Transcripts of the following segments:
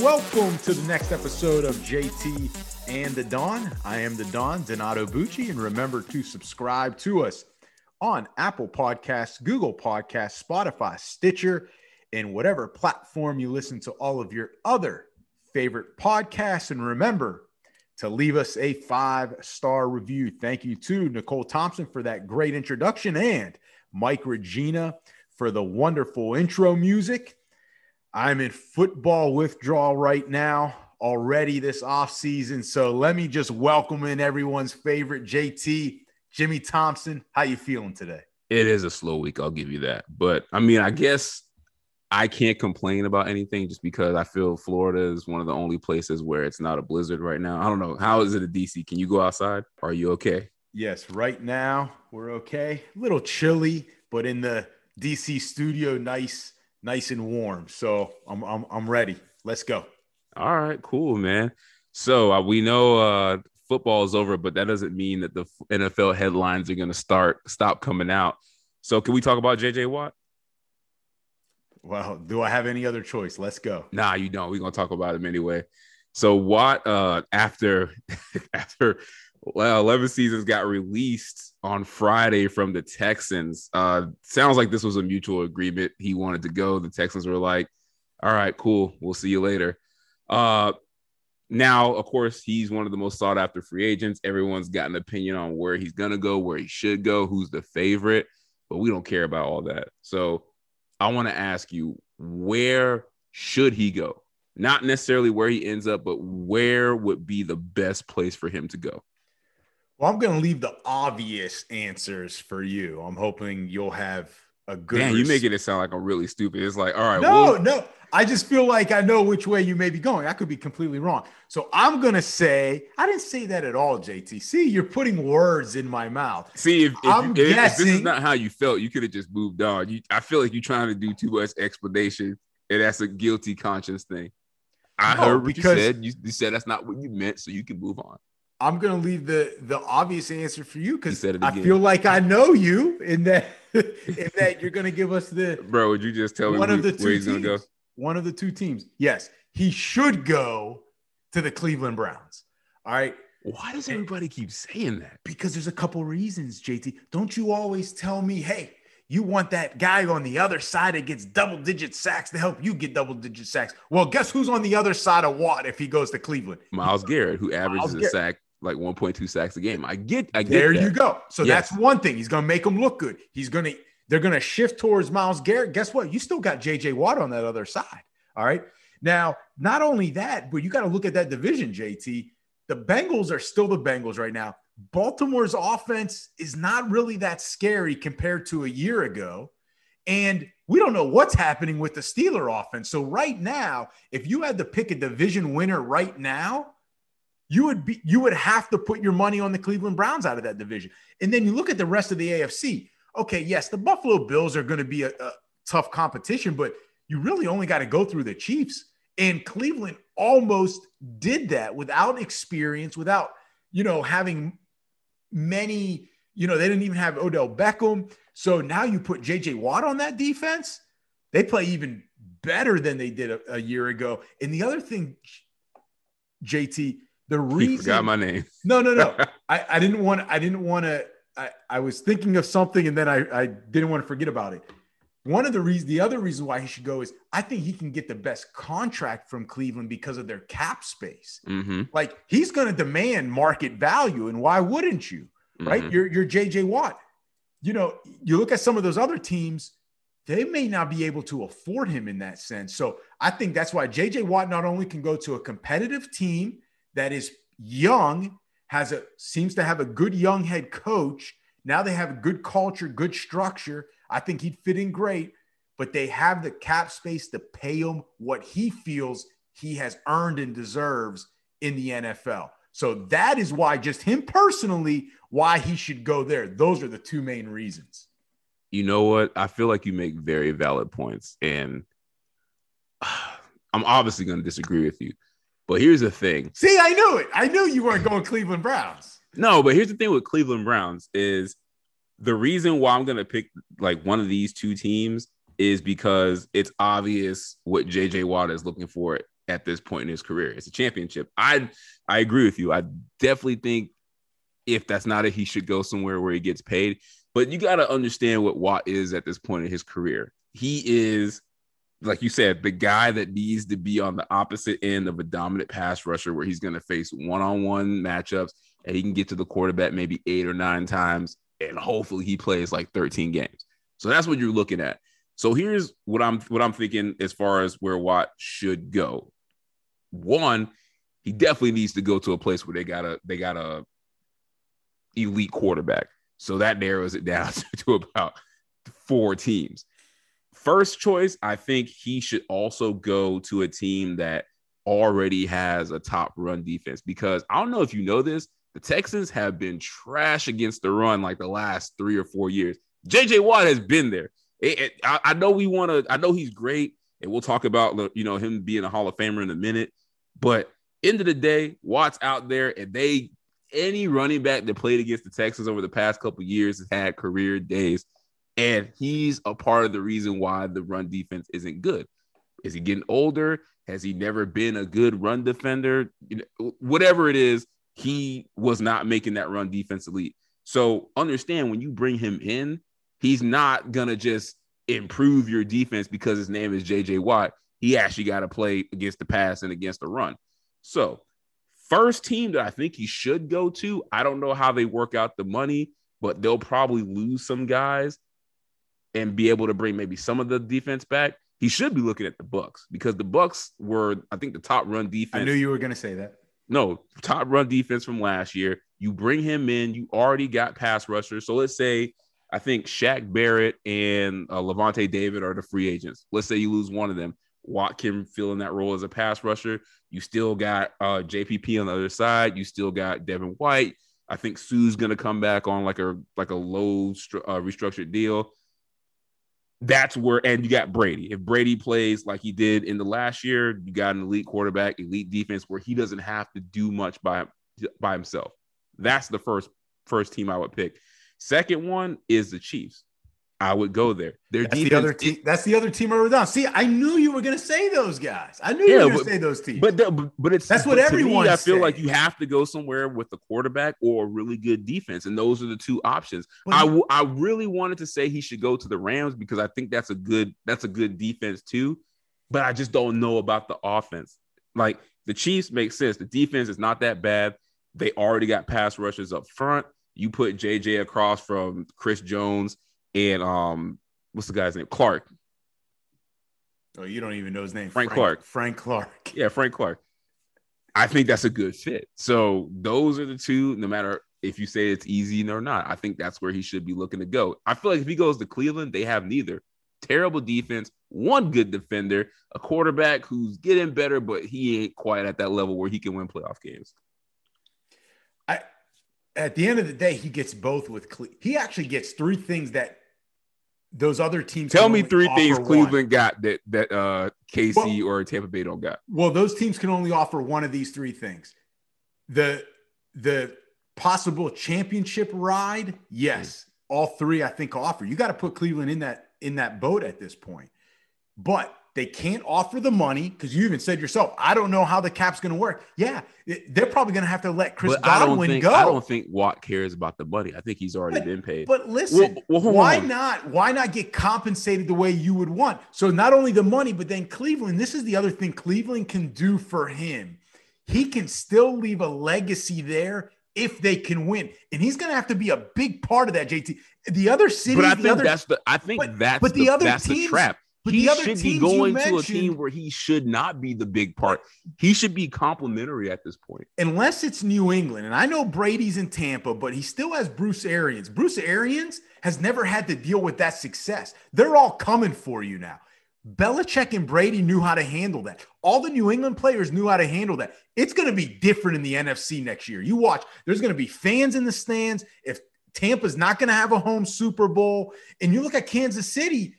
Welcome to the next episode of JT and the Don. I am the Don, Donato Bucci, and remember to subscribe to us on Apple Podcasts, Google Podcasts, Spotify, Stitcher, and whatever platform you listen to all of your other favorite podcasts. And remember to leave us a five star review. Thank you to Nicole Thompson for that great introduction and Mike Regina for the wonderful intro music. I'm in football withdrawal right now already this off season. So let me just welcome in everyone's favorite JT, Jimmy Thompson. How you feeling today? It is a slow week, I'll give you that. But I mean, I guess I can't complain about anything just because I feel Florida is one of the only places where it's not a blizzard right now. I don't know. How is it at DC? Can you go outside? Are you okay? Yes, right now we're okay. A little chilly, but in the DC studio, nice nice and warm. So I'm I'm, I'm ready. Let's go. All right, cool, man. So uh, we know uh, football is over, but that doesn't mean that the NFL headlines are going to start stop coming out. So can we talk about JJ Watt? Well, do I have any other choice? Let's go. Nah, you don't. We're gonna talk about him anyway. So Watt, uh, after after well, 11 seasons got released on Friday from the Texans. Uh, sounds like this was a mutual agreement. He wanted to go. The Texans were like, all right, cool. We'll see you later. Uh, now, of course, he's one of the most sought after free agents. Everyone's got an opinion on where he's going to go, where he should go, who's the favorite, but we don't care about all that. So I want to ask you, where should he go? Not necessarily where he ends up, but where would be the best place for him to go? Well, I'm going to leave the obvious answers for you. I'm hoping you'll have a good. Man, you making it sound like I'm really stupid. It's like, all right, no, well- no. I just feel like I know which way you may be going. I could be completely wrong. So I'm gonna say I didn't say that at all, JT. See, you're putting words in my mouth. See, if, if, I'm if, guessing, if this is not how you felt, you could have just moved on. You, I feel like you're trying to do too much explanation, and that's a guilty conscience thing. I no, heard what because, you said. You, you said that's not what you meant, so you can move on. I'm gonna leave the the obvious answer for you because I feel like I know you in that in that you're gonna give us the bro. Would you just tell me one of the two teams, go? One of the two teams. Yes, he should go to the Cleveland Browns. All right. Why does everybody keep saying that? Because there's a couple reasons, JT. Don't you always tell me, hey, you want that guy on the other side that gets double digit sacks to help you get double digit sacks. Well, guess who's on the other side of Watt if he goes to Cleveland? Myles Garrett, who averages a sack like 1.2 sacks a game. I get, I get. There that. you go. So yes. that's one thing. He's going to make them look good. He's going to, they're going to shift towards Myles Garrett. Guess what? You still got JJ Watt on that other side. All right. Now, not only that, but you got to look at that division, JT. The Bengals are still the Bengals right now. Baltimore's offense is not really that scary compared to a year ago. And we don't know what's happening with the Steeler offense. So, right now, if you had to pick a division winner right now, you would be you would have to put your money on the Cleveland Browns out of that division. And then you look at the rest of the AFC. Okay, yes, the Buffalo Bills are going to be a, a tough competition, but you really only got to go through the Chiefs. And Cleveland almost did that without experience, without, you know, having many, you know, they didn't even have Odell Beckham. So now you put JJ Watt on that defense. They play even better than they did a, a year ago. And the other thing, JT, the reason you forgot my name. No, no, no. I, I didn't want I didn't want to I, I was thinking of something and then I, I didn't want to forget about it. One of the reasons the other reason why he should go is I think he can get the best contract from Cleveland because of their cap space. Mm-hmm. Like he's going to demand market value, and why wouldn't you? Mm-hmm. Right? You're you're JJ Watt. You know, you look at some of those other teams, they may not be able to afford him in that sense. So I think that's why JJ Watt not only can go to a competitive team that is young, has a seems to have a good young head coach. Now they have a good culture, good structure. I think he'd fit in great, but they have the cap space to pay him what he feels he has earned and deserves in the NFL. So that is why, just him personally, why he should go there. Those are the two main reasons. You know what? I feel like you make very valid points. And I'm obviously going to disagree with you. But here's the thing. See, I knew it. I knew you weren't going Cleveland Browns. No, but here's the thing with Cleveland Browns is the reason why I'm going to pick like one of these two teams is because it's obvious what JJ Watt is looking for at this point in his career. It's a championship. I I agree with you. I definitely think if that's not it, he should go somewhere where he gets paid. But you got to understand what Watt is at this point in his career. He is, like you said, the guy that needs to be on the opposite end of a dominant pass rusher where he's going to face one on one matchups and he can get to the quarterback maybe eight or nine times. And hopefully he plays like 13 games. So that's what you're looking at. So here's what I'm what I'm thinking as far as where Watt should go. One, he definitely needs to go to a place where they got a they got a elite quarterback. So that narrows it down to about four teams. First choice, I think he should also go to a team that already has a top run defense because I don't know if you know this, the Texans have been trash against the run like the last three or four years. JJ Watt has been there. It, it, I, I know we want to. I know he's great, and we'll talk about you know him being a Hall of Famer in a minute. But end of the day, Watt's out there, and they any running back that played against the Texans over the past couple years has had career days, and he's a part of the reason why the run defense isn't good. Is he getting older? Has he never been a good run defender? Whatever it is, he was not making that run defense elite. So understand when you bring him in, he's not gonna just improve your defense because his name is JJ Watt. He actually got to play against the pass and against the run. So First team that I think he should go to, I don't know how they work out the money, but they'll probably lose some guys and be able to bring maybe some of the defense back. He should be looking at the Bucs because the Bucs were, I think, the top run defense. I knew you were going to say that. No, top run defense from last year. You bring him in, you already got pass rushers. So let's say I think Shaq Barrett and uh, Lavonte David are the free agents. Let's say you lose one of them. Watt can fill in that role as a pass rusher. You still got uh, JPP on the other side. You still got Devin White. I think Suh's going to come back on like a like a low uh, restructured deal. That's where, and you got Brady. If Brady plays like he did in the last year, you got an elite quarterback, elite defense where he doesn't have to do much by by himself. That's the first first team I would pick. Second one is the Chiefs. I would go there. Their that's defense, the other team. That's the other team I wrote down. See, I knew you were going to say those guys. I knew yeah, you were going to say those teams. But the, but it's that's what everyone. I feel like you have to go somewhere with the quarterback or a really good defense, and those are the two options. But I w- I really wanted to say he should go to the Rams because I think that's a good that's a good defense too, but I just don't know about the offense. Like the Chiefs make sense. The defense is not that bad. They already got pass rushers up front. You put JJ across from Chris Jones and um, what's the guy's name? Clark. Oh, you don't even know his name. Frank, Frank Clark. Frank Clark. Yeah, Frank Clark. I think that's a good fit. So those are the two. No matter if you say it's easy or not, I think that's where he should be looking to go. I feel like if he goes to Cleveland, they have neither. Terrible defense, one good defender, a quarterback who's getting better, but he ain't quite at that level where he can win playoff games. I at the end of the day, he gets both with Cle- he actually gets three things that those other teams. Tell me three things Cleveland one. got that that uh KC well, or Tampa Bay don't got. Well, those teams can only offer one of these three things. The the possible championship ride, yes. All three I think offer. You got to put Cleveland in that in that boat at this point. But they can't offer the money because you even said yourself, I don't know how the cap's going to work. Yeah, they're probably going to have to let Chris but Godwin think, go. I don't think Watt cares about the money. I think he's already but, been paid. But listen, well, well, why on. not? Why not get compensated the way you would want? So not only the money, but then Cleveland. This is the other thing Cleveland can do for him. He can still leave a legacy there if they can win. And he's going to have to be a big part of that, JT. The other city, but I think other, that's the I think but, that's but the, the other that's teams, the trap. But he should be going to a team where he should not be the big part. He should be complimentary at this point. Unless it's New England. And I know Brady's in Tampa, but he still has Bruce Arians. Bruce Arians has never had to deal with that success. They're all coming for you now. Belichick and Brady knew how to handle that. All the New England players knew how to handle that. It's going to be different in the NFC next year. You watch, there's going to be fans in the stands. If Tampa's not going to have a home Super Bowl, and you look at Kansas City,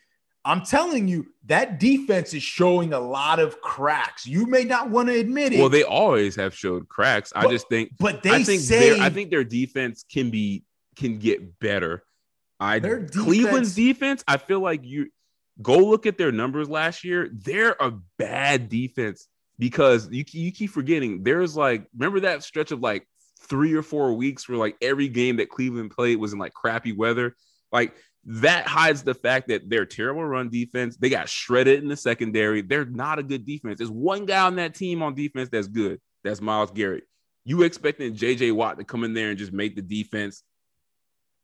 I'm telling you, that defense is showing a lot of cracks. You may not want to admit it. Well, they always have showed cracks. But, I just think, but they I think say, I think their defense can be can get better. I defense, Cleveland's defense, I feel like you go look at their numbers last year. They're a bad defense because you you keep forgetting there's like remember that stretch of like three or four weeks where like every game that Cleveland played was in like crappy weather. Like that hides the fact that they're terrible run defense. They got shredded in the secondary. They're not a good defense. There's one guy on that team on defense that's good. That's Myles Garrett. You expecting JJ Watt to come in there and just make the defense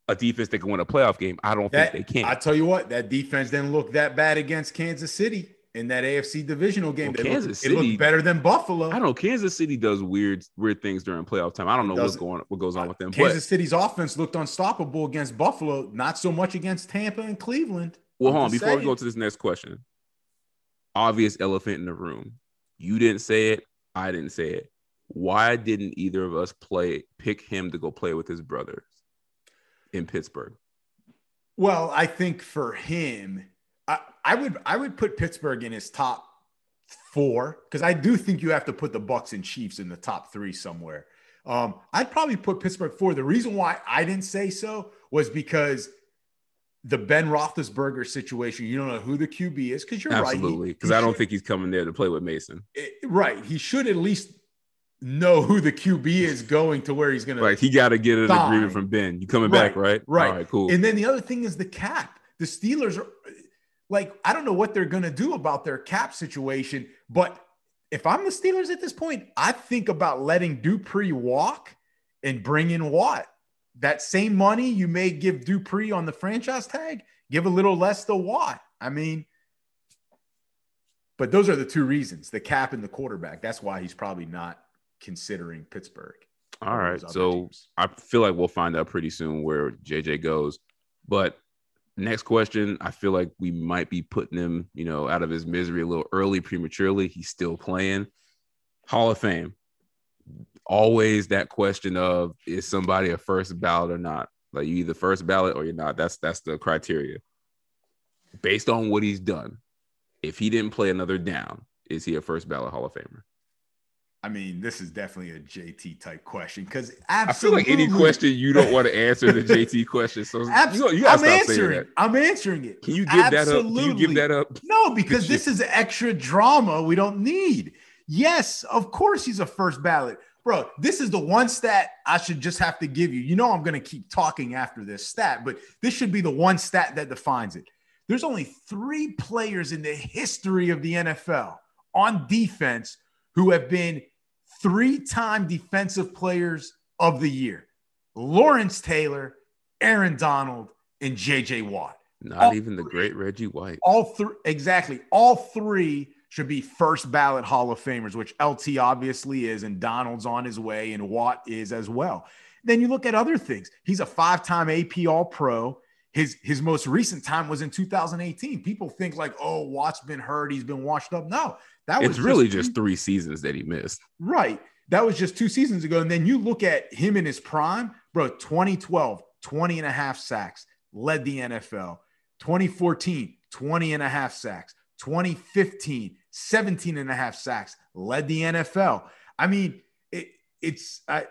a defense that can win a playoff game. I don't that, think they can. I tell you what, that defense didn't look that bad against Kansas City in that AFC divisional game. Well, Kansas looked, City, it looked better than Buffalo. I don't know. Kansas City does weird, weird things during playoff time. I don't know what's going, what goes on with them. Kansas but, City's offense looked unstoppable against Buffalo, not so much against Tampa and Cleveland. Well, hold on, before saying. we go to this next question, obvious elephant in the room. You didn't say it. I didn't say it. Why didn't either of us play pick him to go play with his brothers in Pittsburgh? Well, I think for him, I, I would I would put Pittsburgh in his top four because I do think you have to put the Bucs and Chiefs in the top three somewhere. Um, I'd probably put Pittsburgh four. The reason why I didn't say so was because the Ben Roethlisberger situation. You don't know who the QB is because you're Absolutely. right. Absolutely, because I don't think he's coming there to play with Mason. It, right, he should at least know who the QB is going to where he's going to. Right, he got to get an agreement from Ben. You coming right, back, right? Right. All right, cool. And then the other thing is the cap. The Steelers are like, I don't know what they're going to do about their cap situation, but if I'm the Steelers at this point, I think about letting Dupree walk and bring in Watt. That same money you may give Dupree on the franchise tag, give a little less to Watt. I mean, but those are the two reasons the cap and the quarterback. That's why he's probably not considering Pittsburgh. All right. So teams. I feel like we'll find out pretty soon where JJ goes. But next question, I feel like we might be putting him, you know, out of his misery a little early prematurely. He's still playing. Hall of Fame. Always that question of is somebody a first ballot or not? Like you either first ballot or you're not. That's that's the criteria. Based on what he's done, if he didn't play another down, is he a first ballot Hall of Famer? I mean, this is definitely a JT type question because absolutely. I feel like any question you don't want to answer the JT question. So absolutely, you, you I'm answering. It. I'm answering it. Can you give absolutely. that up? Can you give that up? No, because this is extra drama we don't need. Yes, of course he's a first ballot, bro. This is the one stat I should just have to give you. You know, I'm going to keep talking after this stat, but this should be the one stat that defines it. There's only three players in the history of the NFL on defense who have been three time defensive players of the year Lawrence Taylor, Aaron Donald, and JJ Watt. Not all even the great Reggie White. All three, exactly. All three should be first ballot Hall of Famers, which LT obviously is, and Donald's on his way, and Watt is as well. Then you look at other things. He's a five time AP All Pro. His, his most recent time was in 2018. People think like, oh, Watt's been hurt. He's been washed up. No, that was it's really just, just three seasons that he missed. Right. That was just two seasons ago. And then you look at him in his prime, bro, 2012, 20 and a half sacks, led the NFL. 2014, 20 and a half sacks. 2015, 17 and a half sacks, led the NFL. I mean, it, it's, I,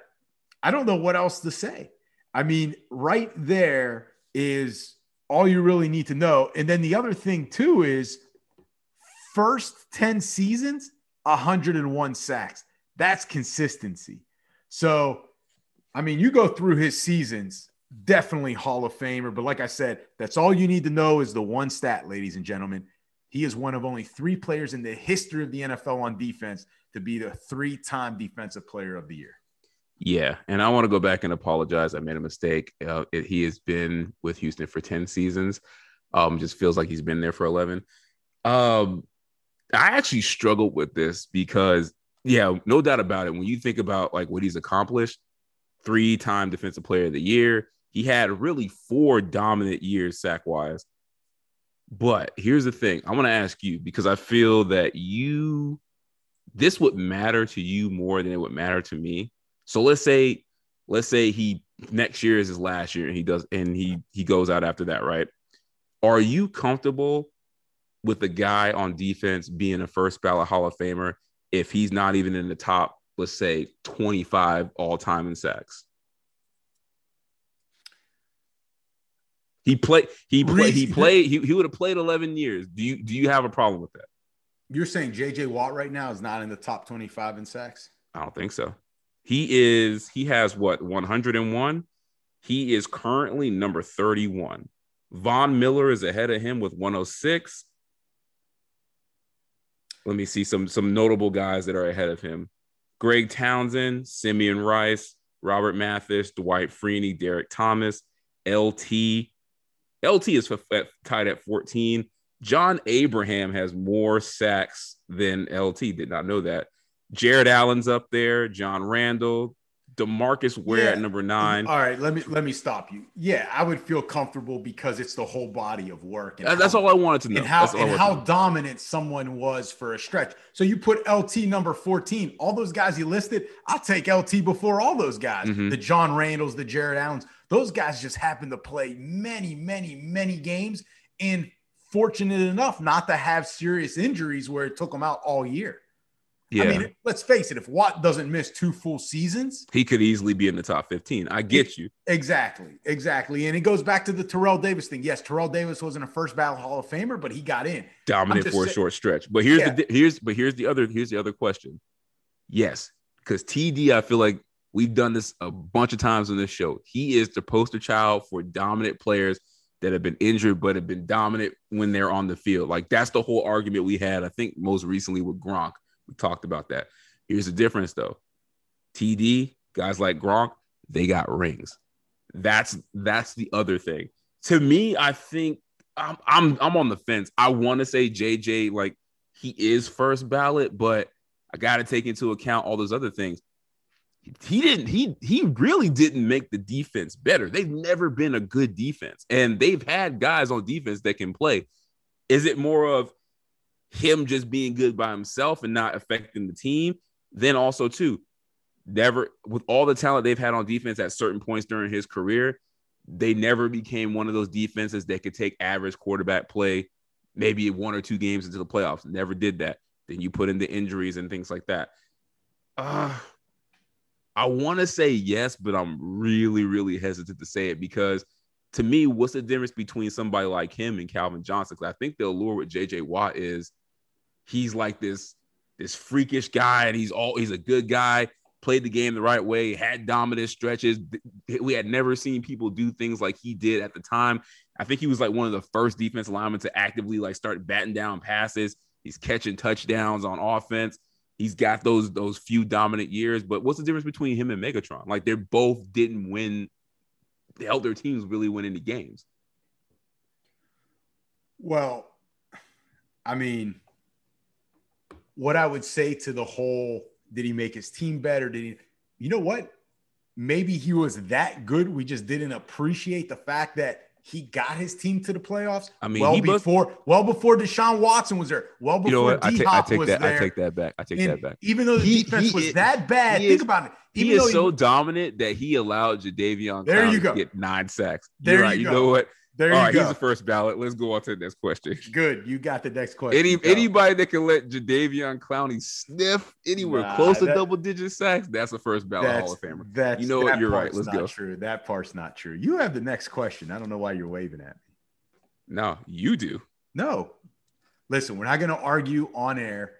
I don't know what else to say. I mean, right there is all you really need to know. And then the other thing, too, is first 10 seasons, 101 sacks. That's consistency. So, I mean, you go through his seasons, definitely Hall of Famer. But like I said, that's all you need to know is the one stat, ladies and gentlemen. He is one of only three players in the history of the NFL on defense to be the three time defensive player of the year. Yeah. And I want to go back and apologize. I made a mistake. Uh, it, he has been with Houston for 10 seasons. Um, just feels like he's been there for 11. Um, I actually struggled with this because, yeah, no doubt about it. When you think about like what he's accomplished, three time defensive player of the year, he had really four dominant years sack wise. But here's the thing I want to ask you because I feel that you, this would matter to you more than it would matter to me. So let's say, let's say he next year is his last year and he does, and he, he goes out after that, right? Are you comfortable with the guy on defense being a first ballot Hall of Famer if he's not even in the top, let's say 25 all time in sacks? He played. He played. He played. He, he would have played eleven years. Do you do you have a problem with that? You're saying J.J. Watt right now is not in the top twenty-five in sacks? I don't think so. He is. He has what 101. He is currently number 31. Von Miller is ahead of him with 106. Let me see some some notable guys that are ahead of him. Greg Townsend, Simeon Rice, Robert Mathis, Dwight Freeney, Derrick Thomas, LT, LT is tied at 14. John Abraham has more sacks than LT. Did not know that. Jared Allen's up there. John Randle, Demarcus Ware yeah. at number nine. All right, let me let me stop you. Yeah, I would feel comfortable because it's the whole body of work. And that's how, all I wanted to know. And how, and how dominant someone was for a stretch. So you put LT number 14, all those guys you listed, I'll take LT before all those guys. Mm-hmm. The John Randles, the Jared Allens. Those guys just happen to play many, many, many games and fortunate enough not to have serious injuries where it took them out all year. Yeah. I mean, let's face it, if Watt doesn't miss two full seasons, he could easily be in the top 15. I get you. Exactly. Exactly. And it goes back to the Terrell Davis thing. Yes, Terrell Davis wasn't a first ballot Hall of Famer, but he got in. Dominant for a short stretch. But here's yeah. the here's but here's the other here's the other question. Yes, because TD, I feel like We've done this a bunch of times on this show. He is the poster child for dominant players that have been injured but have been dominant when they're on the field. Like that's the whole argument we had. I think most recently with Gronk, we talked about that. Here's the difference though. TD, guys like Gronk, they got rings. That's that's the other thing. To me, I think I'm I'm I'm on the fence. I want to say JJ like he is first ballot, but I got to take into account all those other things he didn't he he really didn't make the defense better. They've never been a good defense. And they've had guys on defense that can play. Is it more of him just being good by himself and not affecting the team? Then also too, never with all the talent they've had on defense at certain points during his career, they never became one of those defenses that could take average quarterback play maybe one or two games into the playoffs. Never did that. Then you put in the injuries and things like that. Uh I want to say yes, but I'm really, really hesitant to say it because to me, what's the difference between somebody like him and Calvin Johnson? Because I think the allure with JJ Watt is he's like this this freakish guy, and he's all he's a good guy. Played the game the right way, had dominant stretches. We had never seen people do things like he did at the time. I think he was like one of the first defense linemen to actively like start batting down passes. He's catching touchdowns on offense he's got those those few dominant years. But what's the difference between him and Megatron? Like they both didn't win. They helped their teams really win any games. Well, I mean, what I would say to the whole did he make his team better? Did he, you know what? Maybe he was that good. We just didn't appreciate the fact that he got his team to the playoffs. I mean, well before must, well before Deshaun Watson was there. Well before you know what? I, take, I take that. There. I take that back. I take and that back. Even though the he, defense he was is, that bad, think is, about it. Even he is so dominant that he allowed Jadeveon there you go. to get nine sacks. There You're right. you, you know what? There All you right, go. he's the first ballot. Let's go on to the next question. Good. You got the next question. Any anybody that can let Jadeveon Clowney sniff anywhere nah, close to double digit sacks, that's the first ballot Hall of Famer. That's you know what? You're right. Let's not go. True. That part's not true. You have the next question. I don't know why you're waving at me. No, you do. No. Listen, we're not going to argue on air.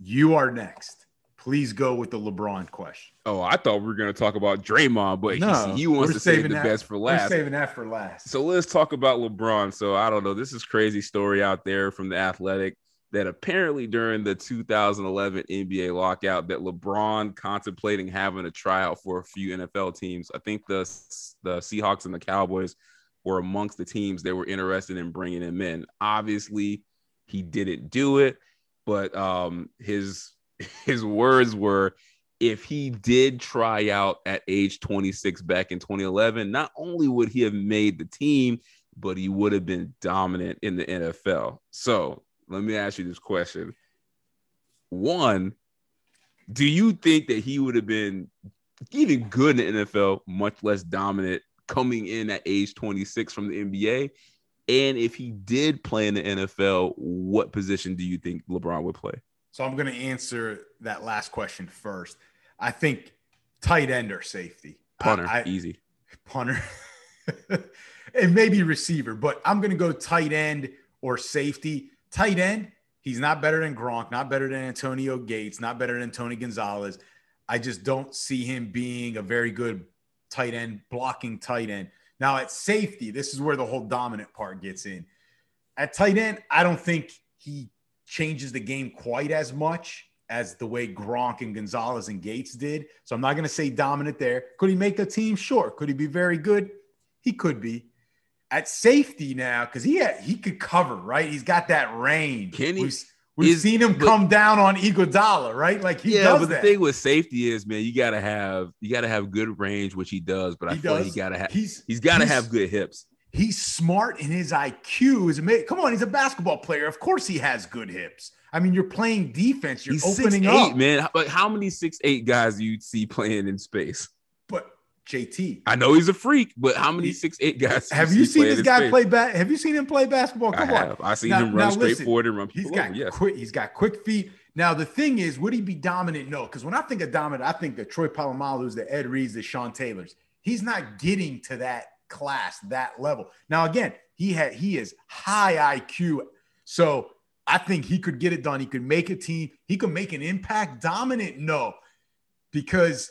You are next. Please go with the LeBron question. Oh, I thought we were going to talk about Draymond, but no, he, he wants to save the that, best for last. We're saving that for last. So let's talk about LeBron. So I don't know. This is crazy story out there from the Athletic that apparently during the 2011 NBA lockout that LeBron contemplating having a tryout for a few NFL teams. I think the the Seahawks and the Cowboys were amongst the teams that were interested in bringing him in. Obviously, he didn't do it, but um, his his words were if he did try out at age 26 back in 2011, not only would he have made the team, but he would have been dominant in the NFL. So let me ask you this question. One, do you think that he would have been even good in the NFL, much less dominant coming in at age 26 from the NBA? And if he did play in the NFL, what position do you think LeBron would play? So I'm going to answer that last question first. I think tight end or safety. Punter, I, easy. Punter. and maybe receiver, but I'm going to go tight end or safety. Tight end, he's not better than Gronk, not better than Antonio Gates, not better than Tony Gonzalez. I just don't see him being a very good tight end, blocking tight end. Now at safety, this is where the whole dominant part gets in. At tight end, I don't think he changes the game quite as much as the way Gronk and Gonzalez and Gates did. So I'm not going to say dominant there. Could he make a team? Sure. Could he be very good? He could be. At safety now, because he had, he could cover, right? He's got that range. Can he? We've, we've seen him but, come down on Iguodala, right? Like he yeah, but that. the thing with safety is, man, you gotta have you gotta have good range, which he does. But I he feel does. like he gotta have he's he's gotta he's, have good hips. He's smart and his IQ is amazing. Come on, he's a basketball player. Of course, he has good hips. I mean, you're playing defense. You're he's opening six, up, eight, man. Like how many six eight guys do you see playing in space? But JT, I know he's a freak, but how many six eight guys? Have you seen this guy space? play bat? Have you seen him play basketball? Come I on, have. I seen now, him run straight listen, forward and run. He's got yes. quick. He's got quick feet. Now the thing is, would he be dominant? No, because when I think of dominant, I think the Troy Polamalu's, the Ed Reeds, the Sean Taylors. He's not getting to that class, that level. Now again, he had he is high IQ, so I think he could get it done. He could make a team. He could make an impact. Dominant, no, because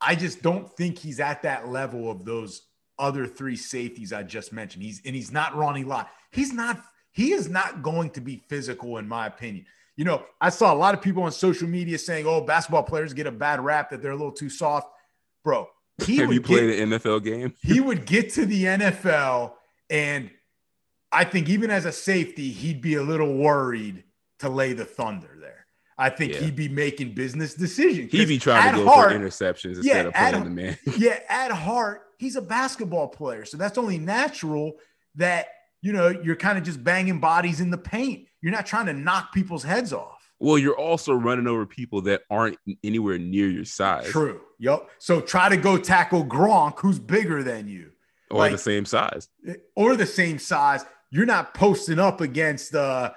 I just don't think he's at that level of those other three safeties I just mentioned. He's and he's not Ronnie Lott. He's not. He is not going to be physical, in my opinion. You know, I saw a lot of people on social media saying, "Oh, basketball players get a bad rap that they're a little too soft." Bro, he have you played get, an NFL game? he would get to the NFL and I think even as a safety, he'd be a little worried to lay the thunder there. I think yeah. he'd be making business decisions. He'd be trying to go heart, for interceptions instead yeah, of playing at, the man. yeah, at heart, he's a basketball player. So that's only natural that, you know, you're kind of just banging bodies in the paint. You're not trying to knock people's heads off. Well, you're also running over people that aren't anywhere near your size. True. Yep. So try to go tackle Gronk, who's bigger than you. Or like, the same size. Or the same size you're not posting up against uh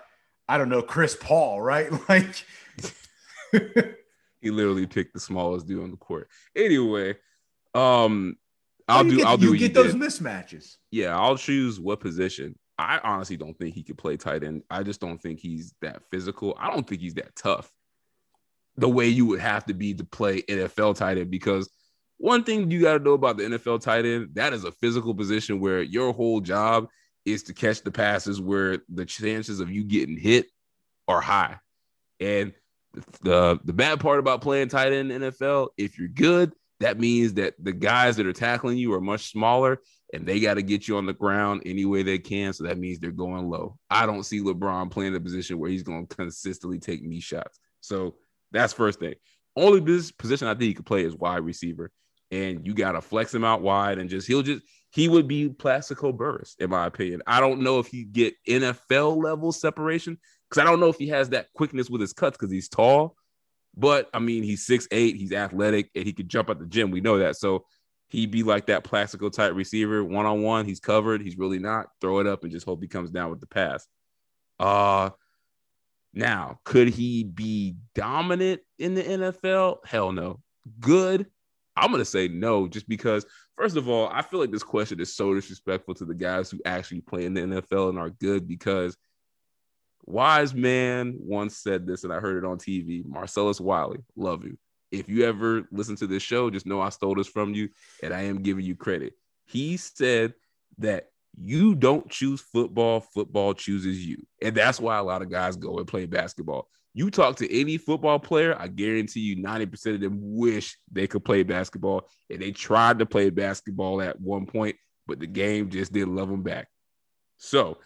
I don't know Chris Paul, right? Like he literally picked the smallest dude on the court. Anyway, um I'll do get, I'll do you get those did. mismatches. Yeah, I'll choose what position. I honestly don't think he could play tight end. I just don't think he's that physical. I don't think he's that tough. The way you would have to be to play NFL tight end because one thing you got to know about the NFL tight end, that is a physical position where your whole job is to catch the passes where the chances of you getting hit are high. And the the bad part about playing tight end in NFL, if you're good, that means that the guys that are tackling you are much smaller and they got to get you on the ground any way they can. So that means they're going low. I don't see LeBron playing a position where he's going to consistently take me shots. So that's first thing. Only this position I think he could play is wide receiver. And you got to flex him out wide and just, he'll just, he would be Plaxico Burress in my opinion. I don't know if he get NFL level separation because I don't know if he has that quickness with his cuts because he's tall. But I mean, he's six eight, he's athletic, and he could jump at the gym. We know that. So he'd be like that Plaxico type receiver, one on one. He's covered. He's really not. Throw it up and just hope he comes down with the pass. Uh now, could he be dominant in the NFL? Hell no. Good. I'm gonna say no, just because First of all, I feel like this question is so disrespectful to the guys who actually play in the NFL and are good because wise man once said this, and I heard it on TV. Marcellus Wiley, love you. If you ever listen to this show, just know I stole this from you and I am giving you credit. He said that you don't choose football, football chooses you. And that's why a lot of guys go and play basketball. You talk to any football player, I guarantee you 90% of them wish they could play basketball. And they tried to play basketball at one point, but the game just didn't love them back. So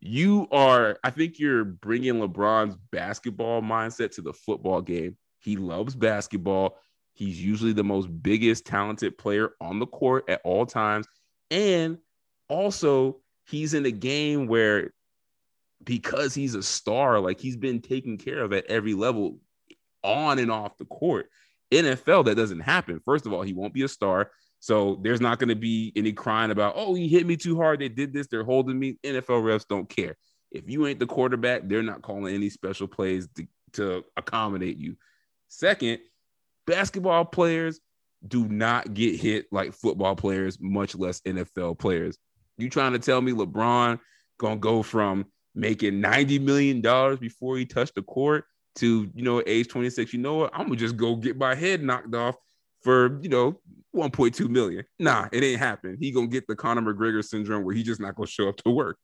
you are, I think you're bringing LeBron's basketball mindset to the football game. He loves basketball. He's usually the most biggest talented player on the court at all times. And also, he's in a game where because he's a star, like he's been taken care of at every level on and off the court. NFL, that doesn't happen. First of all, he won't be a star. So there's not going to be any crying about, oh, he hit me too hard. They did this. They're holding me. NFL refs don't care. If you ain't the quarterback, they're not calling any special plays to, to accommodate you. Second, basketball players do not get hit like football players, much less NFL players. You trying to tell me LeBron gonna go from making $90 million before he touched the court to, you know, age 26, you know what? I'm gonna just go get my head knocked off for, you know, 1.2 million. Nah, it ain't happen. He gonna get the Conor McGregor syndrome where he just not gonna show up to work.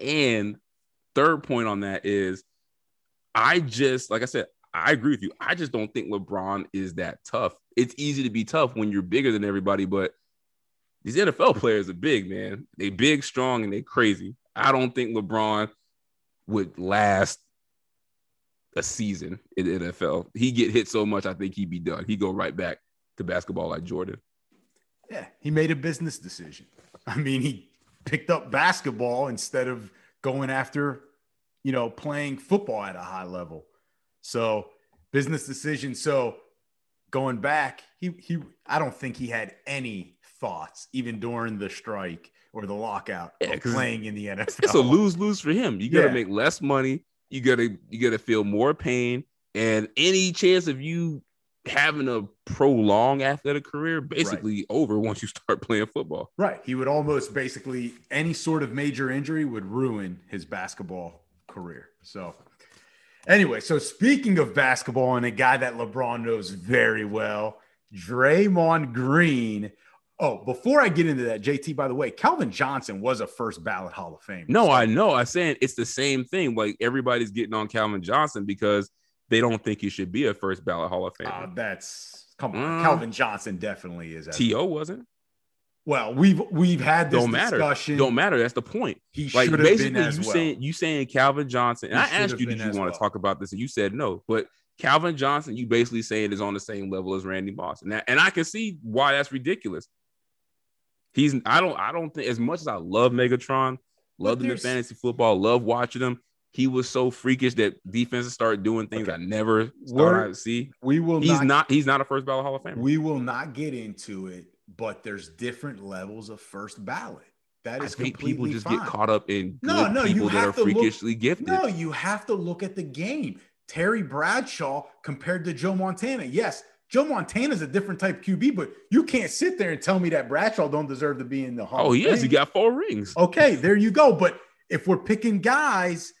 And third point on that is I just, like I said, I agree with you. I just don't think LeBron is that tough. It's easy to be tough when you're bigger than everybody, but these NFL players are big, man. They big, strong, and they crazy. I don't think LeBron would last a season in the NFL. He get hit so much, I think he'd be done. He go right back to basketball like Jordan. Yeah, he made a business decision. I mean, he picked up basketball instead of going after, you know, playing football at a high level. So, business decision. So, going back, he he I don't think he had any thoughts even during the strike or the lockout yeah, playing in the NFL. It's a lose lose for him. You got to yeah. make less money. You gotta you gotta feel more pain, and any chance of you having a prolonged athletic career basically right. over once you start playing football. Right. He would almost basically any sort of major injury would ruin his basketball career. So anyway, so speaking of basketball and a guy that LeBron knows very well, Draymond Green. Oh, before I get into that, JT, by the way, Calvin Johnson was a first ballot Hall of Fame. No. I know. I'm saying it's the same thing. Like everybody's getting on Calvin Johnson because – they don't think he should be a first ballot Hall of Fame. Uh, that's come on. Mm. Calvin Johnson definitely is. To wasn't. Well, we've we've had this don't matter. discussion. Don't matter. That's the point. He like basically you well. saying you saying Calvin Johnson. And I asked you, did you want well. to talk about this, and you said no. But Calvin Johnson, you basically saying is on the same level as Randy Moss, and that, and I can see why that's ridiculous. He's I don't I don't think as much as I love Megatron, love them in fantasy football, love watching them he was so freakish that defenses start doing things okay. I never started to see. We will. He's not, not, He's not a first ballot Hall of Famer. We will not get into it, but there's different levels of first ballot. That is I think people just fine. get caught up in no, no. People that are freakishly look, gifted. No, you have to look at the game. Terry Bradshaw compared to Joe Montana. Yes, Joe Montana is a different type QB, but you can't sit there and tell me that Bradshaw don't deserve to be in the Hall. Oh, he is. He got four rings. Okay, there you go. But if we're picking guys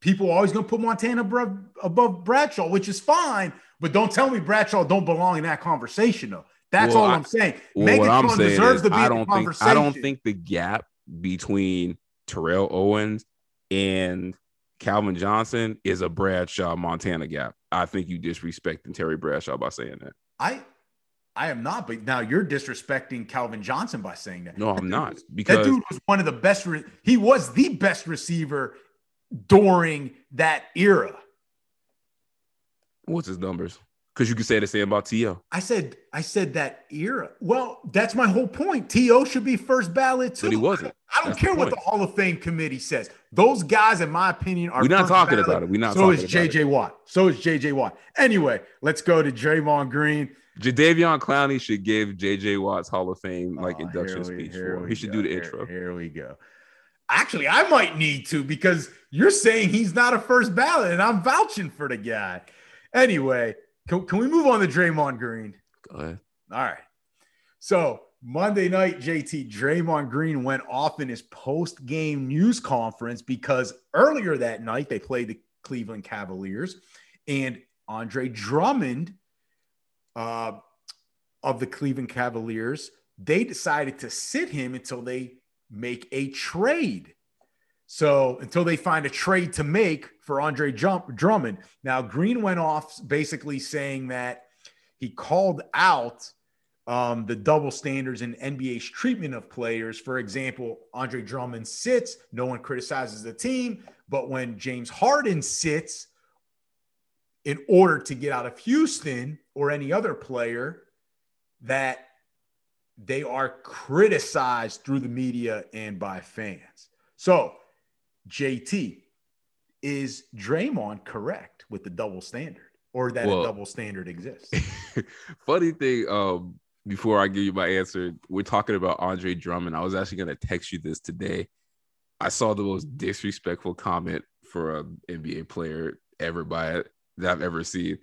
people are always going to put Montana above Bradshaw, which is fine. But don't tell me Bradshaw don't belong in that conversation, though. That's well, all I, am saying. Well, Megatron what I'm saying deserves to be I don't think I don't think the gap between Terrell Owens and Calvin Johnson is a Bradshaw Montana gap. I think you disrespecting Terry Bradshaw by saying that. I I am not, but now you're disrespecting Calvin Johnson by saying that. No, I'm not. Because that dude was one of the best. Re- he was the best receiver during that era. What's his numbers? Because you can say the same about T.O. I said, I said that era. Well, that's my whole point. T.O. should be first ballot too. But he wasn't. I, I don't care the what the Hall of Fame committee says. Those guys, in my opinion, are. We're not talking ballot. about it. We're not. So is J.J. Watt. So is J.J. Watt. Anyway, let's go to Draymond Green. Jadeveon Clowney should give J.J. Watt's Hall of Fame like oh, induction speech for. He should go. do the here, intro. Here we go. Actually, I might need to because you're saying he's not a first ballot, and I'm vouching for the guy. Anyway, can, can we move on to Draymond Green? Go ahead. All right. So Monday night, JT Draymond Green went off in his post game news conference because earlier that night they played the Cleveland Cavaliers, and Andre Drummond uh, of the Cleveland Cavaliers, they decided to sit him until they make a trade. So until they find a trade to make for Andre Drummond. Now, Green went off basically saying that he called out um, the double standards in NBA's treatment of players. For example, Andre Drummond sits, no one criticizes the team. But when James Harden sits in order to get out of Houston or any other player, that they are criticized through the media and by fans. So, JT, is Draymond correct with the double standard or that well, a double standard exists? funny thing, um, before I give you my answer, we're talking about Andre Drummond. I was actually going to text you this today. I saw the most disrespectful comment for an NBA player ever by it that I've ever seen.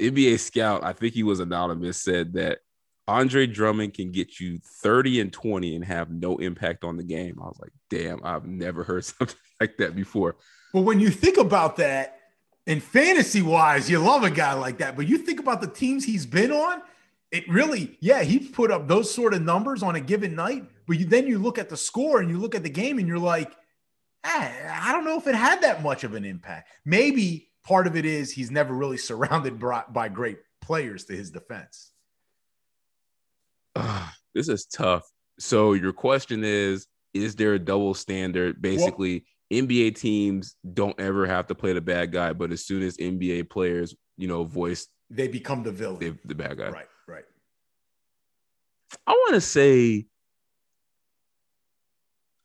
NBA scout, I think he was anonymous, said that Andre Drummond can get you 30 and 20 and have no impact on the game. I was like, damn, I've never heard something like that before. But when you think about that, in fantasy wise, you love a guy like that. But you think about the teams he's been on, it really, yeah, he put up those sort of numbers on a given night. But you, then you look at the score and you look at the game and you're like, eh, I don't know if it had that much of an impact. Maybe part of it is he's never really surrounded by great players to his defense. Uh, this is tough. So your question is: Is there a double standard? Basically, well, NBA teams don't ever have to play the bad guy, but as soon as NBA players, you know, voice, they become the villain, the bad guy. Right, right. I want to say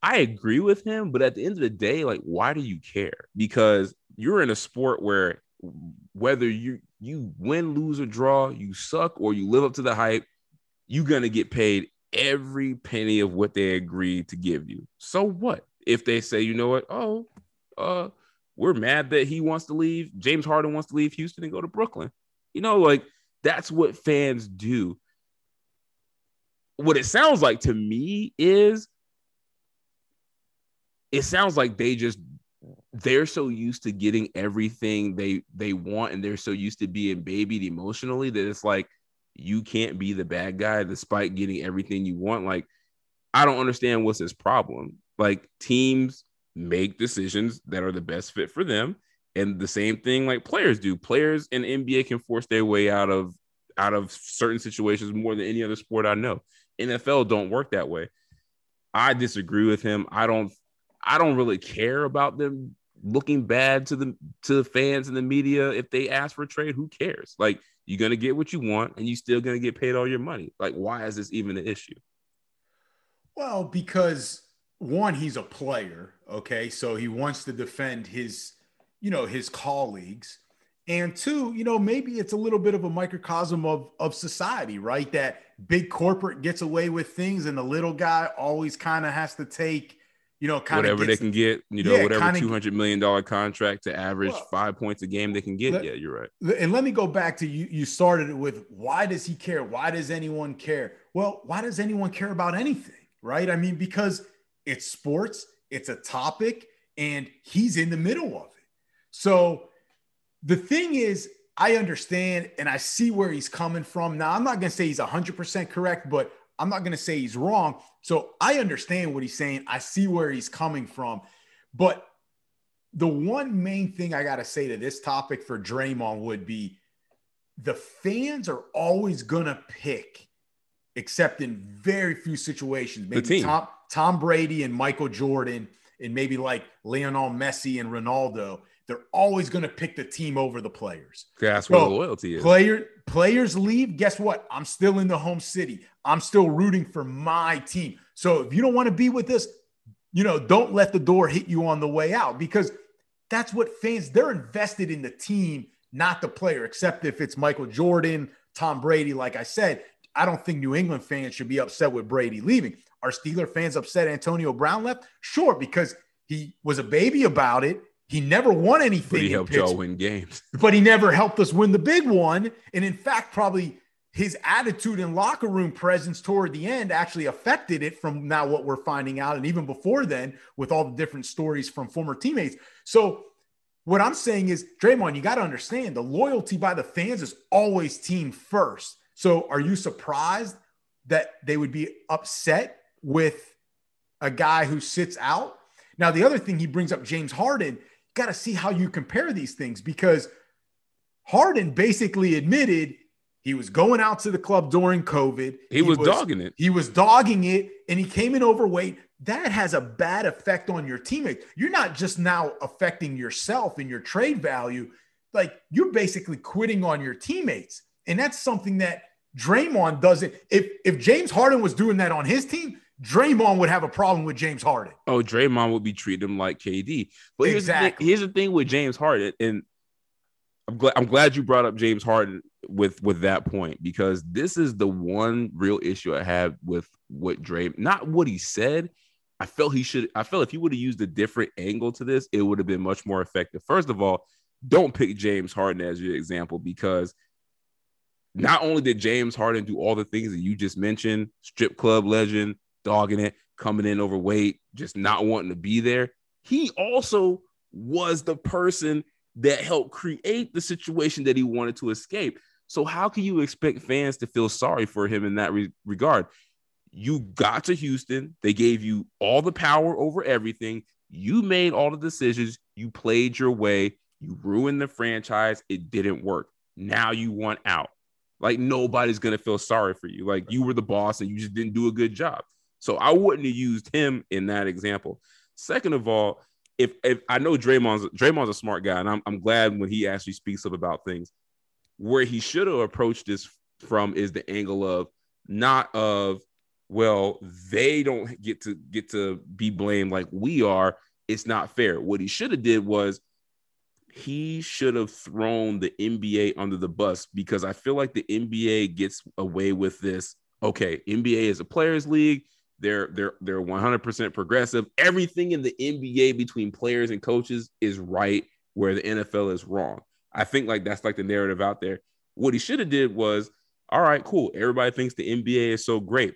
I agree with him, but at the end of the day, like, why do you care? Because you're in a sport where whether you you win, lose, or draw, you suck or you live up to the hype, you're gonna get paid every penny of what they agreed to give you. So what if they say, you know what? Oh, uh, we're mad that he wants to leave. James Harden wants to leave Houston and go to Brooklyn. You know, like that's what fans do. What it sounds like to me is it sounds like they just they're so used to getting everything they they want and they're so used to being babied emotionally that it's like you can't be the bad guy despite getting everything you want. Like, I don't understand what's his problem. Like, teams make decisions that are the best fit for them. And the same thing like players do. Players in NBA can force their way out of out of certain situations more than any other sport I know. NFL don't work that way. I disagree with him. I don't I don't really care about them looking bad to the to the fans and the media if they ask for a trade. Who cares? Like you're gonna get what you want, and you're still gonna get paid all your money. Like, why is this even an issue? Well, because one, he's a player, okay, so he wants to defend his, you know, his colleagues, and two, you know, maybe it's a little bit of a microcosm of of society, right? That big corporate gets away with things, and the little guy always kind of has to take you know, whatever gets, they can get, you know, yeah, whatever two hundred million dollar contract to average well, five points a game they can get. Let, yeah, you're right. And let me go back to you. You started it with why does he care? Why does anyone care? Well, why does anyone care about anything? Right? I mean, because it's sports, it's a topic, and he's in the middle of it. So the thing is, I understand and I see where he's coming from. Now, I'm not going to say he's 100% correct, but I'm not going to say he's wrong. So I understand what he's saying. I see where he's coming from. But the one main thing I got to say to this topic for Draymond would be the fans are always going to pick, except in very few situations. Maybe Tom, Tom Brady and Michael Jordan, and maybe like Lionel Messi and Ronaldo. They're always going to pick the team over the players. That's so where the loyalty is. Player, players leave. Guess what? I'm still in the home city. I'm still rooting for my team. So if you don't want to be with us, you know, don't let the door hit you on the way out because that's what fans, they're invested in the team, not the player, except if it's Michael Jordan, Tom Brady. Like I said, I don't think New England fans should be upset with Brady leaving. Are Steeler fans upset Antonio Brown left? Sure, because he was a baby about it. He never won anything. But he helped y'all win games. but he never helped us win the big one. And in fact, probably his attitude and locker room presence toward the end actually affected it from now what we're finding out. And even before then, with all the different stories from former teammates. So, what I'm saying is, Draymond, you got to understand the loyalty by the fans is always team first. So, are you surprised that they would be upset with a guy who sits out? Now, the other thing he brings up, James Harden, got to see how you compare these things because Harden basically admitted he was going out to the club during COVID. He, he was, was, dogging it. He was dogging it and he came in overweight. That has a bad effect on your teammates. You're not just now affecting yourself and your trade value, like you're basically quitting on your teammates. And that's something that Draymond doesn't. If if James Harden was doing that on his team, Draymond would have a problem with James Harden. Oh, Draymond would be treating him like KD. But here's exactly. the thing, here's the thing with James Harden, and I'm glad I'm glad you brought up James Harden with with that point because this is the one real issue I have with what Dray, not what he said. I felt he should. I felt if he would have used a different angle to this, it would have been much more effective. First of all, don't pick James Harden as your example because not only did James Harden do all the things that you just mentioned, strip club legend, dogging it, coming in overweight, just not wanting to be there, he also was the person that helped create the situation that he wanted to escape. So how can you expect fans to feel sorry for him in that re- regard? You got to Houston, they gave you all the power over everything. You made all the decisions, you played your way, you ruined the franchise, it didn't work. Now you want out. Like nobody's going to feel sorry for you. Like you were the boss and you just didn't do a good job. So I wouldn't have used him in that example. Second of all, if if I know Draymond's Draymond's a smart guy, and I'm I'm glad when he actually speaks up about things. Where he should have approached this from is the angle of not of well they don't get to get to be blamed like we are. It's not fair. What he should have did was he should have thrown the NBA under the bus because I feel like the NBA gets away with this. Okay, NBA is a players' league. They're they're they're 100% progressive. Everything in the NBA between players and coaches is right where the NFL is wrong. I think like that's like the narrative out there. What he should have did was, all right, cool. Everybody thinks the NBA is so great.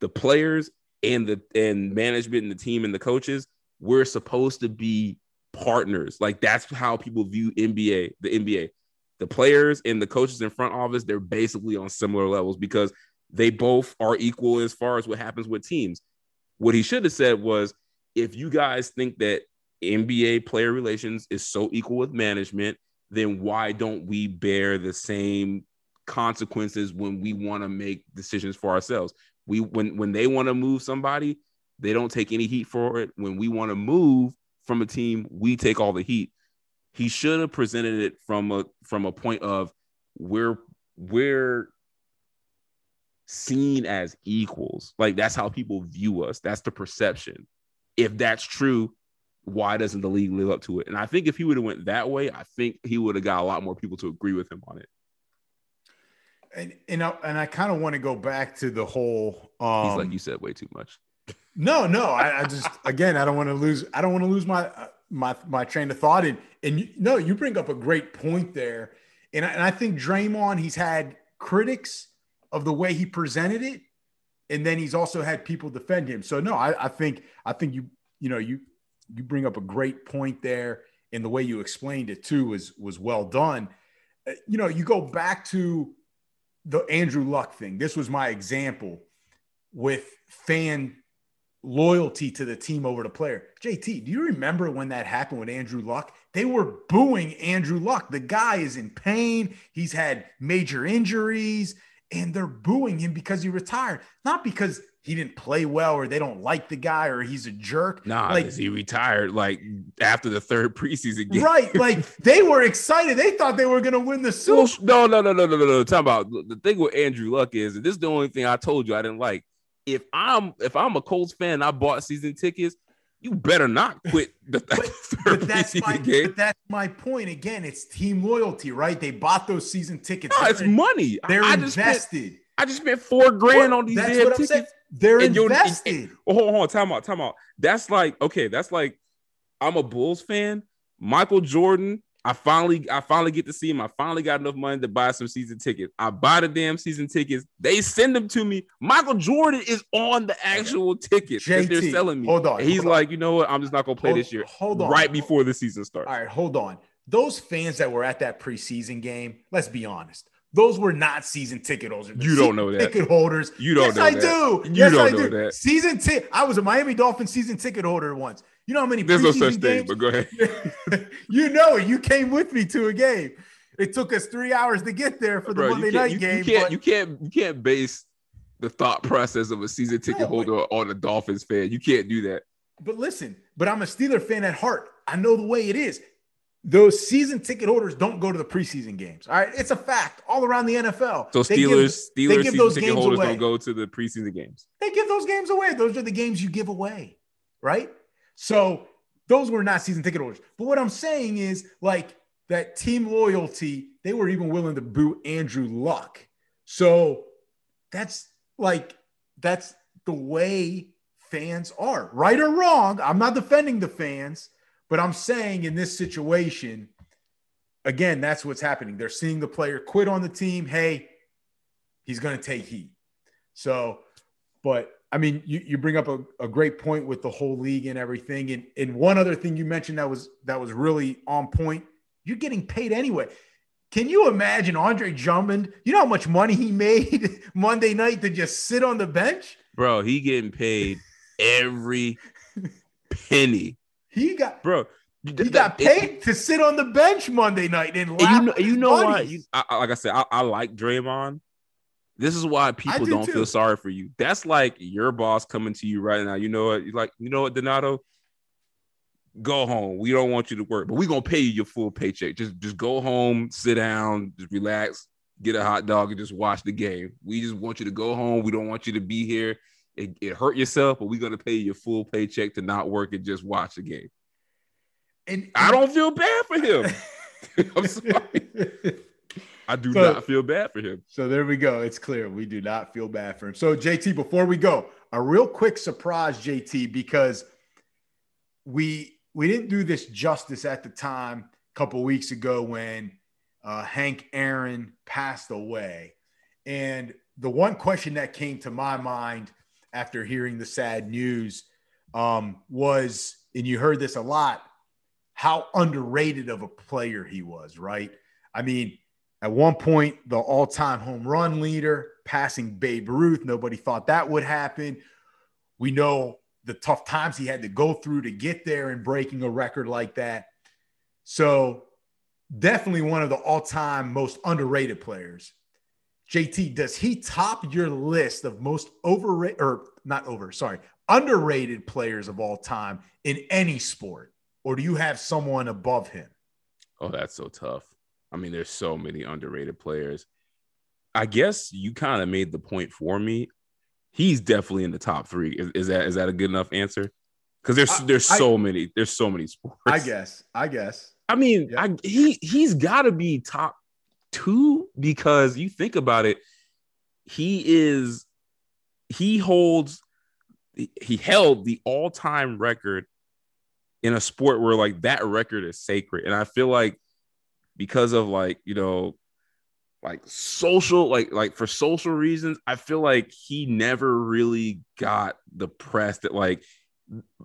The players and the and management and the team and the coaches, we're supposed to be partners. Like that's how people view NBA, the NBA. The players and the coaches in front office, they're basically on similar levels because they both are equal as far as what happens with teams. What he should have said was if you guys think that NBA player relations is so equal with management, then why don't we bear the same consequences when we want to make decisions for ourselves? We when when they want to move somebody, they don't take any heat for it. When we want to move from a team, we take all the heat. He should have presented it from a from a point of we're we're seen as equals. Like that's how people view us. That's the perception. If that's true, why doesn't the league live up to it? And I think if he would have went that way, I think he would have got a lot more people to agree with him on it. And and I, and I kind of want to go back to the whole. Um, He's like you said way too much. No, no, I, I just again I don't want to lose. I don't want to lose my my my train of thought. And and you, no, you bring up a great point there. And I, and I think Draymond, he's had critics of the way he presented it, and then he's also had people defend him. So no, I, I think I think you you know you you bring up a great point there, and the way you explained it too was was well done. Uh, you know, you go back to the Andrew Luck thing. This was my example with fan loyalty to the team over the player. JT, do you remember when that happened with Andrew Luck? They were booing Andrew Luck. The guy is in pain. He's had major injuries and they're booing him because he retired, not because he didn't play well or they don't like the guy or he's a jerk. Nah, like he retired like after the third preseason game. Right. Like they were excited. They thought they were gonna win the Super. No, no, no, no, no, no, no. Talk about the thing with Andrew Luck is and this is the only thing I told you I didn't like. If I'm if I'm a Colts fan, I bought season tickets you better not quit the but, but that's my game. But that's my point. Again, it's team loyalty, right? They bought those season tickets. No, it's money. They're I invested. Just spent, I just spent four grand well, on these damn tickets. Saying. They're and invested. And, and, oh, hold on, time out, time out. That's like okay. That's like I'm a Bulls fan. Michael Jordan I finally, I finally get to see him. I finally got enough money to buy some season tickets. I buy the damn season tickets. They send them to me. Michael Jordan is on the actual tickets JT, that they're selling me. Hold on. And he's hold like, on. you know what? I'm just not gonna play hold, this year. Hold on. Right before the season starts. All right, hold on. Those fans that were at that preseason game, let's be honest. Those were not season ticket holders. You don't know that. Ticket holders. You don't yes, know I that. do. You yes, don't I know do. that. Season ticket. I was a Miami Dolphins season ticket holder once. You know how many There's no such games? thing, but go ahead. you know it. You came with me to a game. It took us three hours to get there for the Bro, Monday night you, game. You can't, but... you can't, you can't base the thought process of a season ticket no, holder on a Dolphins fan. You can't do that. But listen, but I'm a Steeler fan at heart. I know the way it is. those season ticket holders don't go to the preseason games. All right, it's a fact all around the NFL. So Steelers, give, Steelers season ticket holders away. don't go to the preseason games. They give those games away. Those are the games you give away, right? So those were not season ticket holders. But what I'm saying is, like that team loyalty, they were even willing to boo Andrew Luck. So that's like that's the way fans are, right or wrong. I'm not defending the fans but I'm saying in this situation, again, that's what's happening. They're seeing the player quit on the team. Hey, he's going to take heat. So, but I mean, you, you bring up a, a great point with the whole league and everything. And, and one other thing you mentioned that was that was really on point. You're getting paid anyway. Can you imagine Andre Drummond? You know how much money he made Monday night to just sit on the bench? Bro, he getting paid every penny. He got bro. He got paid it, to sit on the bench Monday night and, and you know, you know what? You, I, like I said, I, I, like Draymond. This is why people do not feel sorry for you. That's like your boss coming to you right now. You know what? You're Like, you know what, Donato? Go home. We don't want you to work, but we're gonna pay you your full paycheck. Just just go home, sit down, just relax, get a hot dog, and just watch the game. We just want you to go home. We don't want you to be here it, it hurt yourself, but we're gonna pay you your full paycheck to not work and just watch the game. And, I don't feel bad for him. I'm sorry. I do so, not feel bad for him. So there we go. It's clear we do not feel bad for him. So JT, before we go, a real quick surprise, JT, because we we didn't do this justice at the time a couple weeks ago when uh, Hank Aaron passed away, and the one question that came to my mind after hearing the sad news um, was, and you heard this a lot, how underrated of a player he was, right? I mean, at one point, the all time home run leader, passing Babe Ruth. Nobody thought that would happen. We know the tough times he had to go through to get there and breaking a record like that. So, definitely one of the all time most underrated players. JT, does he top your list of most overrated or not over, sorry, underrated players of all time in any sport? Or do you have someone above him? Oh, that's so tough. I mean, there's so many underrated players. I guess you kind of made the point for me. He's definitely in the top three. Is, is that is that a good enough answer? Because there's I, there's so many there's so many sports. I guess. I guess. I mean, I, he he's got to be top two because you think about it, he is he holds he held the all-time record in a sport where like that record is sacred. And I feel like because of like, you know, like social like like for social reasons, I feel like he never really got the press that like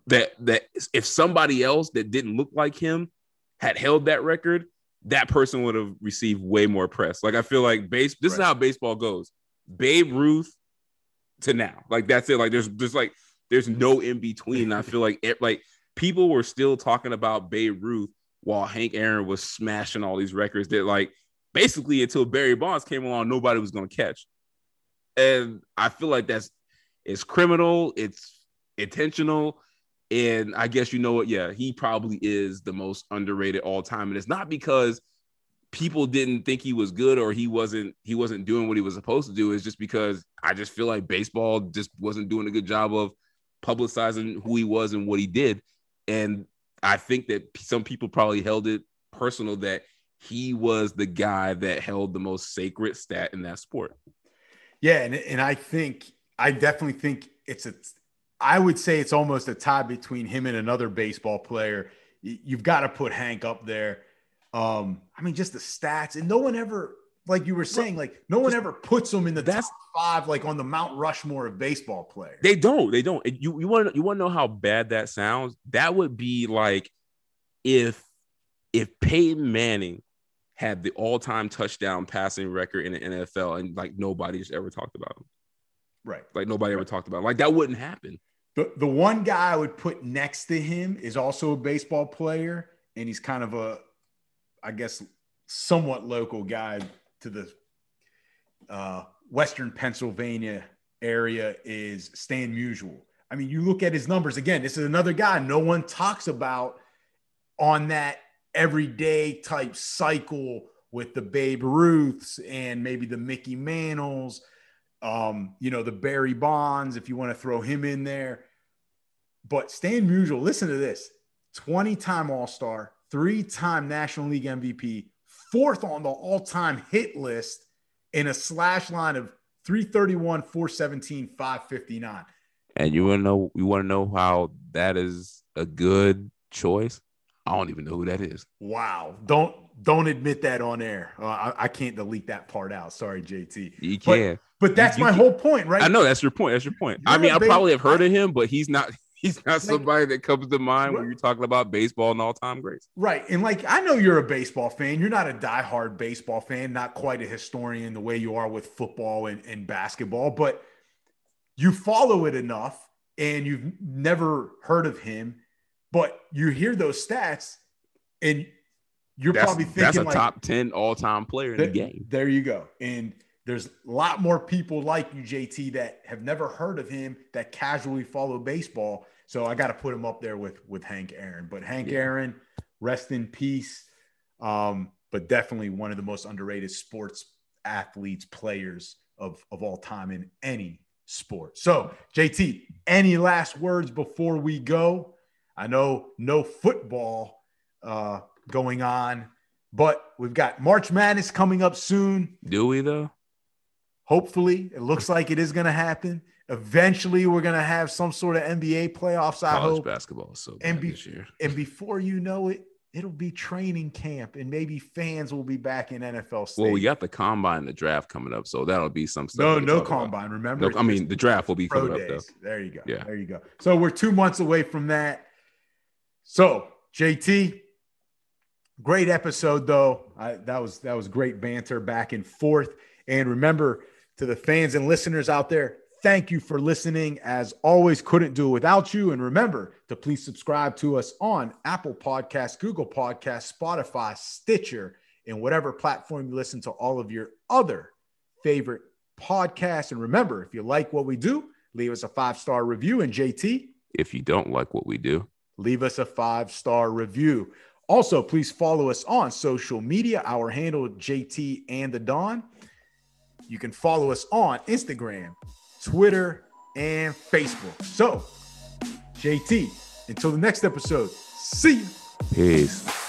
that that if somebody else that didn't look like him had held that record, that person would have received way more press. Like I feel like base this right. is how baseball goes. Babe Ruth to now. Like that's it. Like there's there's like there's no in between. I feel like it, like people were still talking about Babe Ruth while Hank Aaron was smashing all these records that like basically until Barry Bonds came along, nobody was gonna catch. And I feel like that's it's criminal, it's intentional, and I guess you know what? Yeah, he probably is the most underrated all time. And it's not because people didn't think he was good or he wasn't he wasn't doing what he was supposed to do. It's just because I just feel like baseball just wasn't doing a good job of publicizing who he was and what he did. And I think that some people probably held it personal that he was the guy that held the most sacred stat in that sport. Yeah, and, and I think I definitely think it's a I would say it's almost a tie between him and another baseball player. You've got to put Hank up there. Um, I mean, just the stats, and no one ever, like you were saying, like no one ever puts them in the that's, top five, like on the Mount Rushmore of baseball players. They don't. They don't. You you want you want to know how bad that sounds? That would be like if if Peyton Manning had the all-time touchdown passing record in the NFL, and like nobody's ever talked about him. Right. Like nobody ever talked about him. Like that wouldn't happen. The the one guy I would put next to him is also a baseball player, and he's kind of a, I guess, somewhat local guy to the uh, Western Pennsylvania area. Is Stan Musial? I mean, you look at his numbers again. This is another guy no one talks about on that everyday type cycle with the Babe Ruths and maybe the Mickey Mantles, um, you know, the Barry Bonds, if you want to throw him in there. But Stan Musial, listen to this 20 time All Star, three time National League MVP, fourth on the all time hit list in a slash line of 331, 417, 559. And you want to know, you want to know how that is a good choice? I don't even know who that is. Wow. Don't don't admit that on air. Uh, I, I, can't delete that part out. Sorry, JT. You can. But, but that's you, my whole point, right? I know that's your point. That's your point. You're I mean, I probably have heard of him, but he's not he's not somebody that comes to mind when you're talking about baseball and all time greats. Right. And like I know you're a baseball fan. You're not a diehard baseball fan, not quite a historian the way you are with football and, and basketball, but you follow it enough and you've never heard of him, but you hear those stats and you're that's, probably thinking that's a like, top 10 all-time player in the game. There you go. And there's a lot more people like you, JT, that have never heard of him that casually follow baseball. So I got to put him up there with with Hank Aaron. But Hank yeah. Aaron, rest in peace. Um, but definitely one of the most underrated sports athletes, players of, of all time in any sport. So, JT, any last words before we go? I know no football uh, going on, but we've got March Madness coming up soon. Do we though? Hopefully, it looks like it is going to happen. Eventually, we're going to have some sort of NBA playoffs. I College hope. basketball so and be, this year. And before you know it, it'll be training camp, and maybe fans will be back in NFL. Stadium. Well, we got the combine, the draft coming up, so that'll be some stuff. No, no combine. About. Remember, no, I mean the draft will be coming days. up though. There you go. Yeah, there you go. So we're two months away from that. So JT, great episode though. I, that was that was great banter back and forth. And remember to the fans and listeners out there, thank you for listening. As always, couldn't do it without you. And remember to please subscribe to us on Apple Podcasts, Google Podcasts, Spotify, Stitcher, and whatever platform you listen to all of your other favorite podcasts. And remember, if you like what we do, leave us a five star review. And JT, if you don't like what we do, leave us a five star review. Also, please follow us on social media. Our handle JT and the Don. You can follow us on Instagram, Twitter, and Facebook. So, JT, until the next episode, see you. Peace.